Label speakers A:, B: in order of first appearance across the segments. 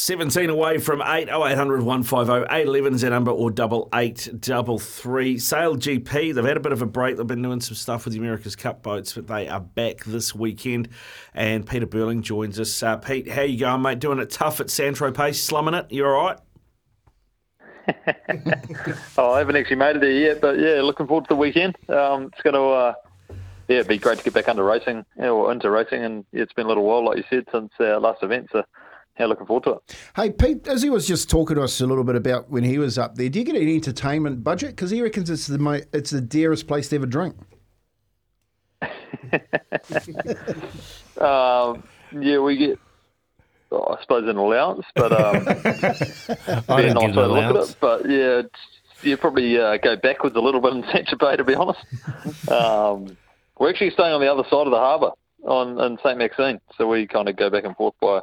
A: 17 away from 8 0800 150 811 is our number or double eight double three. Sail GP, they've had a bit of a break. They've been doing some stuff with the America's Cup boats, but they are back this weekend. And Peter Burling joins us. Uh, Pete, how you going, mate? Doing it tough at San Tropez, slumming it? You all right?
B: oh, I haven't actually made it there yet, but yeah, looking forward to the weekend. Um, it's going to, uh, yeah, be great to get back under racing or into racing, and yeah, it's been a little while, like you said, since our last event. So yeah, looking forward to it.
C: Hey, Pete, as he was just talking to us a little bit about when he was up there, do you get an entertainment budget? Because he reckons it's the it's the dearest place to ever drink.
B: um, yeah, we get, oh, I suppose, an allowance, but um,
D: I don't get an allowance.
B: It, but yeah, you probably uh, go backwards a little bit in Saint Bay, to be honest. um, we're actually staying on the other side of the harbour on in Saint Maxime, so we kind of go back and forth by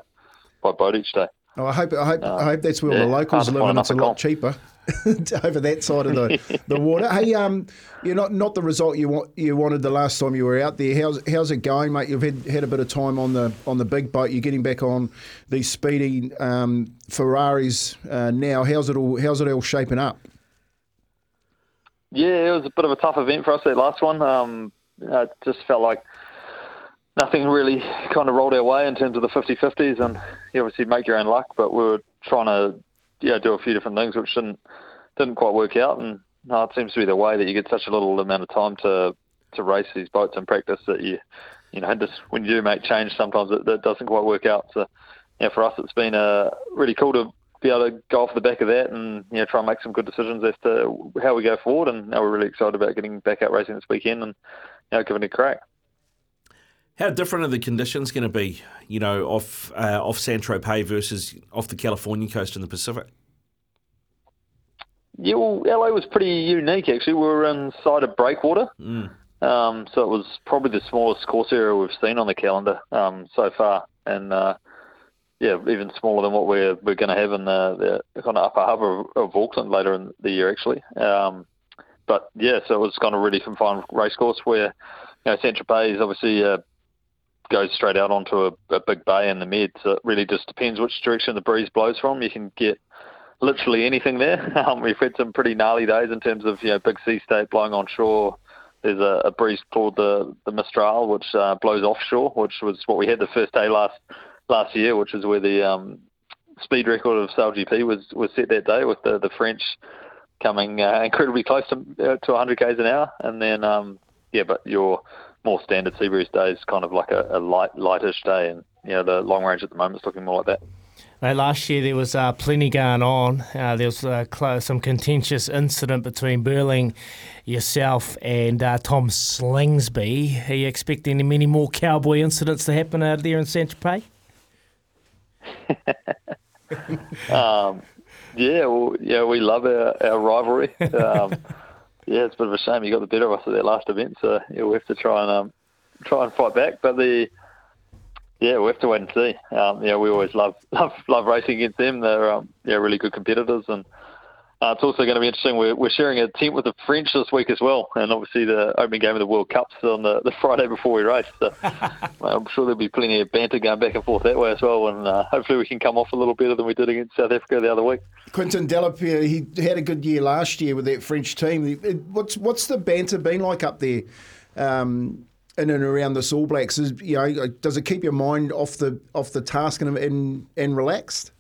B: by boat each day.
C: Oh, I hope I hope uh, I hope that's where yeah, the locals live, and it's a lot cheaper over that side of the, the water. Hey, um, you're not not the result you want you wanted the last time you were out there. How's how's it going, mate? You've had had a bit of time on the on the big boat. You're getting back on these speedy um, Ferraris uh, now. How's it all How's it all shaping up?
B: Yeah, it was a bit of a tough event for us that last one. Um, it just felt like nothing really kind of rolled our way in terms of the 50-50s, and you obviously make your own luck. But we were trying to yeah do a few different things which didn't didn't quite work out, and no, it seems to be the way that you get such a little amount of time to to race these boats and practice that you you know just when you do make change, sometimes it, doesn't quite work out. So yeah, for us, it's been uh, really cool to be able to go off the back of that and you know try and make some good decisions as to how we go forward. And now we're really excited about getting back out racing this weekend and you know giving it a crack.
A: How different are the conditions going to be, you know, off uh, off San Tropez versus off the California coast in the Pacific?
B: Yeah, well, LA was pretty unique actually. We were inside a breakwater, mm. um, so it was probably the smallest course area we've seen on the calendar um, so far, and uh, yeah, even smaller than what we're we're going to have in the, the kind of upper harbour of, of, Auckland later in the year actually. Um, but yeah, so it was kind of really confined race course where you know San Tropez is obviously uh, goes straight out onto a, a big bay in the mid. So it really just depends which direction the breeze blows from. You can get literally anything there. Um, we've had some pretty gnarly days in terms of you know big sea state blowing on shore. There's a, a breeze called the the Mistral, which uh, blows offshore, which was what we had the first day last last year, which is where the um, speed record of Sail GP was was set that day with the the French coming uh, incredibly close to uh, to 100 k's an hour, and then um, yeah, but your more standard Seabreeze day is kind of like a, a light, lightish day, and you know the long range at the moment is looking more like that.
D: Uh, last year there was uh, plenty going on. Uh, there was uh, some contentious incident between Burling, yourself, and uh, Tom Slingsby. Are you expecting many more cowboy incidents to happen out there in Saint Tropez?
B: um, yeah, well, yeah, we love our, our rivalry. Um, yeah, it's a bit of a shame you got the better of us at that last event. So yeah, we have to try and um, try and fight back. But the yeah, we have to wait and see. Um, yeah, we always love love love racing against them. They're um, yeah really good competitors, and uh, it's also going to be interesting. We're, we're sharing a tent with the French this week as well, and obviously the opening game of the World Cup's on the, the Friday before we race. So I'm sure there'll be plenty of banter going back and forth that way as well, and uh, hopefully we can come off a little better than we did against South Africa the other week.
C: Quentin Delapierre, he had a good year last year with that French team. What's what's the banter been like up there? Um, in and around the All Blacks, is, you know, does it keep your mind off the off the task and and, and relaxed?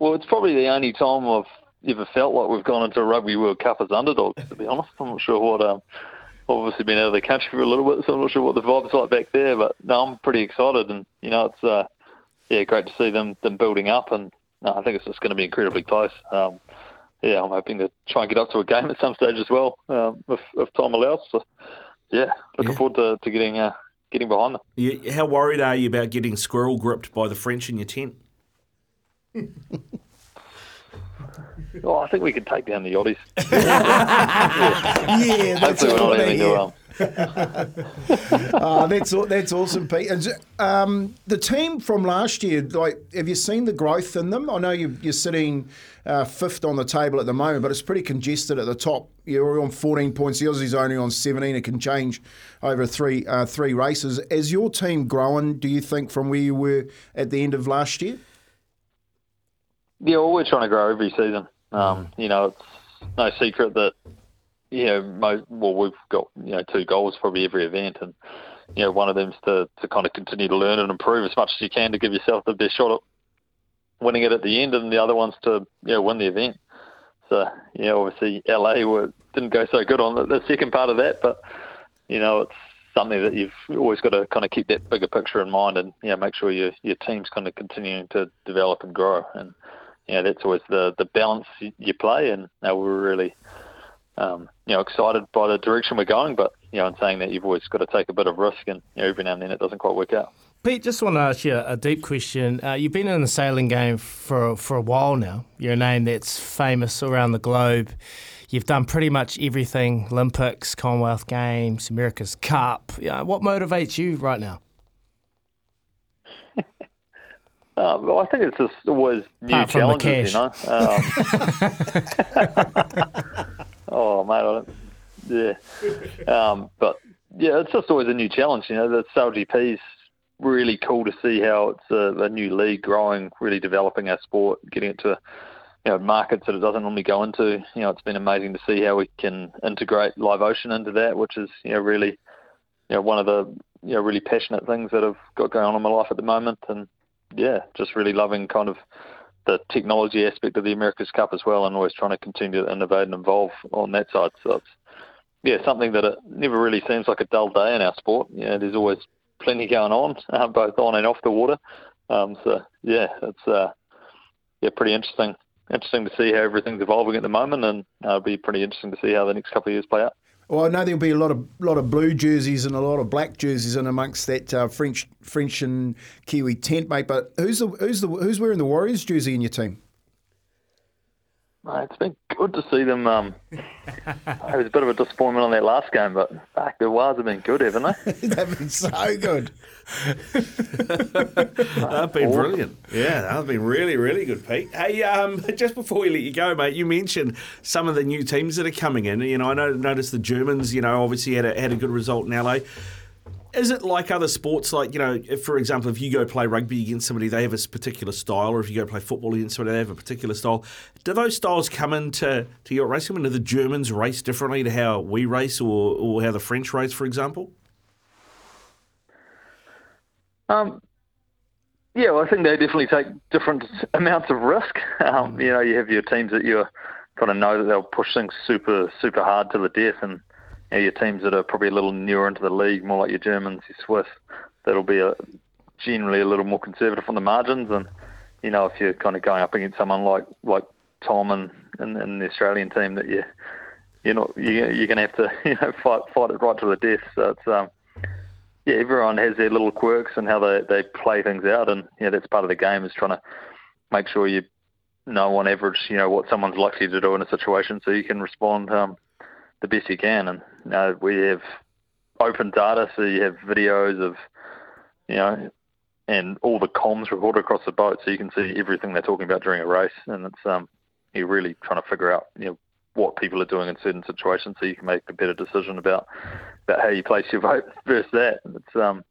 B: Well, it's probably the only time I've ever felt like we've gone into a Rugby World Cup as underdogs. To be honest, I'm not sure what. Um, obviously been out of the country for a little bit, so I'm not sure what the vibe's like back there. But no, I'm pretty excited, and you know, it's uh, yeah, great to see them them building up, and no, I think it's just going to be incredibly close. Um, yeah, I'm hoping to try and get up to a game at some stage as well, um, if, if time allows. So, yeah, looking yeah. forward to, to getting uh, getting behind them.
A: Yeah, how worried are you about getting squirrel gripped by the French in your tent?
B: oh, I think we could take down the Yachties.
C: yeah. yeah, that's Hopefully having
B: to, um,
C: oh, that's that's awesome, Pete. Um, the team from last year, like, have you seen the growth in them? I know you, you're sitting uh, fifth on the table at the moment, but it's pretty congested at the top. You're on 14 points. The Aussies only on 17. It can change over three uh, three races. As your team growing, do you think from where you were at the end of last year?
B: Yeah, well, we're trying to grow every season. Um, you know, it's no secret that you know, most, well, we've got you know two goals probably every event, and you know, one of them's to to kind of continue to learn and improve as much as you can to give yourself the best shot at winning it at the end, and the other one's to you know win the event. So you know, obviously LA were, didn't go so good on the, the second part of that, but you know, it's something that you've always got to kind of keep that bigger picture in mind, and you know, make sure your your team's kind of continuing to develop and grow, and you know, that's always the the balance you play, and know, we're really um, you know, excited by the direction we're going. But you know, in saying that, you've always got to take a bit of risk, and you know, every now and then it doesn't quite work out.
D: Pete, just want to ask you a deep question. Uh, you've been in the sailing game for for a while now. You're a name that's famous around the globe. You've done pretty much everything: Olympics, Commonwealth Games, America's Cup. Yeah, what motivates you right now?
B: Uh, well, I think it's just always new Apart challenges, you know. Um, Oh, mate, yeah. Um, but yeah, it's just always a new challenge. You know, the SailGP is really cool to see how it's a, a, new league growing, really developing our sport, getting it to you know markets that it doesn't normally go into. You know, it's been amazing to see how we can integrate Live Ocean into that, which is you know really you know one of the you know really passionate things that I've got going on in my life at the moment, and yeah, just really loving kind of the technology aspect of the America's Cup as well, and always trying to continue to innovate and evolve on that side. So it's yeah, something that it never really seems like a dull day in our sport. Yeah, there's always plenty going on, uh, both on and off the water. Um, so yeah, it's uh, yeah pretty interesting. Interesting to see how everything's evolving at the moment, and uh, it'll be pretty interesting to see how the next couple of years play out.
C: Well, I know there'll be a lot of lot of blue jerseys and a lot of black jerseys in amongst that uh, French French and Kiwi tent, mate. But who's the who's the who's wearing the Warriors jersey in your team?
B: Mate, it's been good to see them. Um, it was a bit of a disappointment on that last game, but fuck, the Wires have been good, haven't they?
C: They've been so good.
A: they've been brilliant. Yeah, they've been really, really good, Pete. Hey, um, just before we let you go, mate, you mentioned some of the new teams that are coming in. You know, I noticed the Germans. You know, obviously had a, had a good result in LA is it like other sports? Like, you know, if, for example, if you go play rugby against somebody, they have a particular style, or if you go play football against somebody, they have a particular style. Do those styles come into to your racing? I mean, do the Germans race differently to how we race or, or how the French race, for example?
B: Um, yeah, well, I think they definitely take different amounts of risk. Um, you know, you have your teams that you kind of know that they'll push things super, super hard to the death, and you know, your teams that are probably a little newer into the league, more like your Germans, your Swiss, that'll be a, generally a little more conservative on the margins. And you know, if you're kind of going up against someone like like Tom and, and, and the Australian team, that you you're not you, you're going to have to you know fight fight it right to the death. So it's um yeah, everyone has their little quirks and how they they play things out, and yeah, that's part of the game is trying to make sure you know on average you know what someone's likely to do in a situation, so you can respond um, the best you can. And you know, we have open data, so you have videos of, you know, and all the comms recorded across the boat, so you can see everything they're talking about during a race. And it's um, you're really trying to figure out, you know, what people are doing in certain situations, so you can make a better decision about about how you place your vote versus that. And it's um,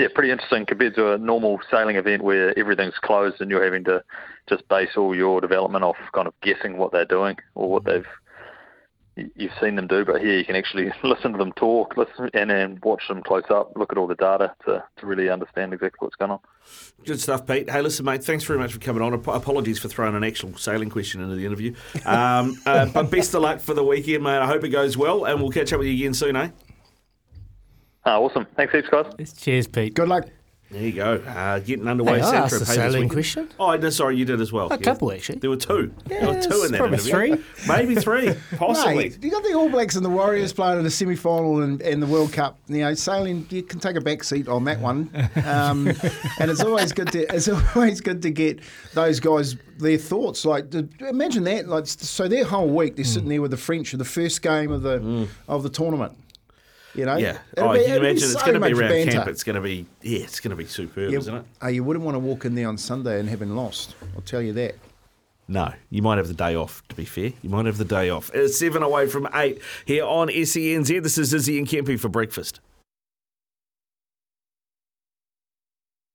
B: yeah, pretty interesting compared to a normal sailing event where everything's closed and you're having to just base all your development off kind of guessing what they're doing or what they've you've seen them do, but here you can actually listen to them talk, listen and then watch them close up, look at all the data to, to really understand exactly what's going on.
A: Good stuff, Pete. Hey, listen, mate, thanks very much for coming on. Apologies for throwing an actual sailing question into the interview. Um, uh, but best of luck for the weekend, mate. I hope it goes well, and we'll catch up with you again soon, eh?
B: Uh, awesome. Thanks heaps, guys.
D: Cheers, Pete.
C: Good luck.
A: There you go. Uh, getting underway.
D: Hey, I asked a sailing question.
A: Oh, no, sorry, you did as well.
D: A yeah. couple, actually.
A: There were two.
D: Yeah, there
A: were two
D: in that interview. three.
A: Maybe three, possibly.
C: Mate, you got the All Blacks and the Warriors playing in the semi-final and, and the World Cup. You know, sailing, you can take a back seat on that one. Um, and it's always good to it's always good to get those guys their thoughts. Like, to, imagine that. Like, so their whole week they're mm. sitting there with the French, of the first game of the mm. of the tournament. You know,
A: yeah. Oh,
C: be,
A: can you imagine
C: so
A: it's going to be around
C: banter.
A: camp. It's going to be yeah, it's going to be superb,
C: Yeah,
A: isn't it?
C: oh, you wouldn't want to walk in there on Sunday and having lost. I'll tell you that.
A: No, you might have the day off, to be fair. You might have the day off. It's seven oh away from eight here on SENZ. This is Izzy and Kempy for breakfast.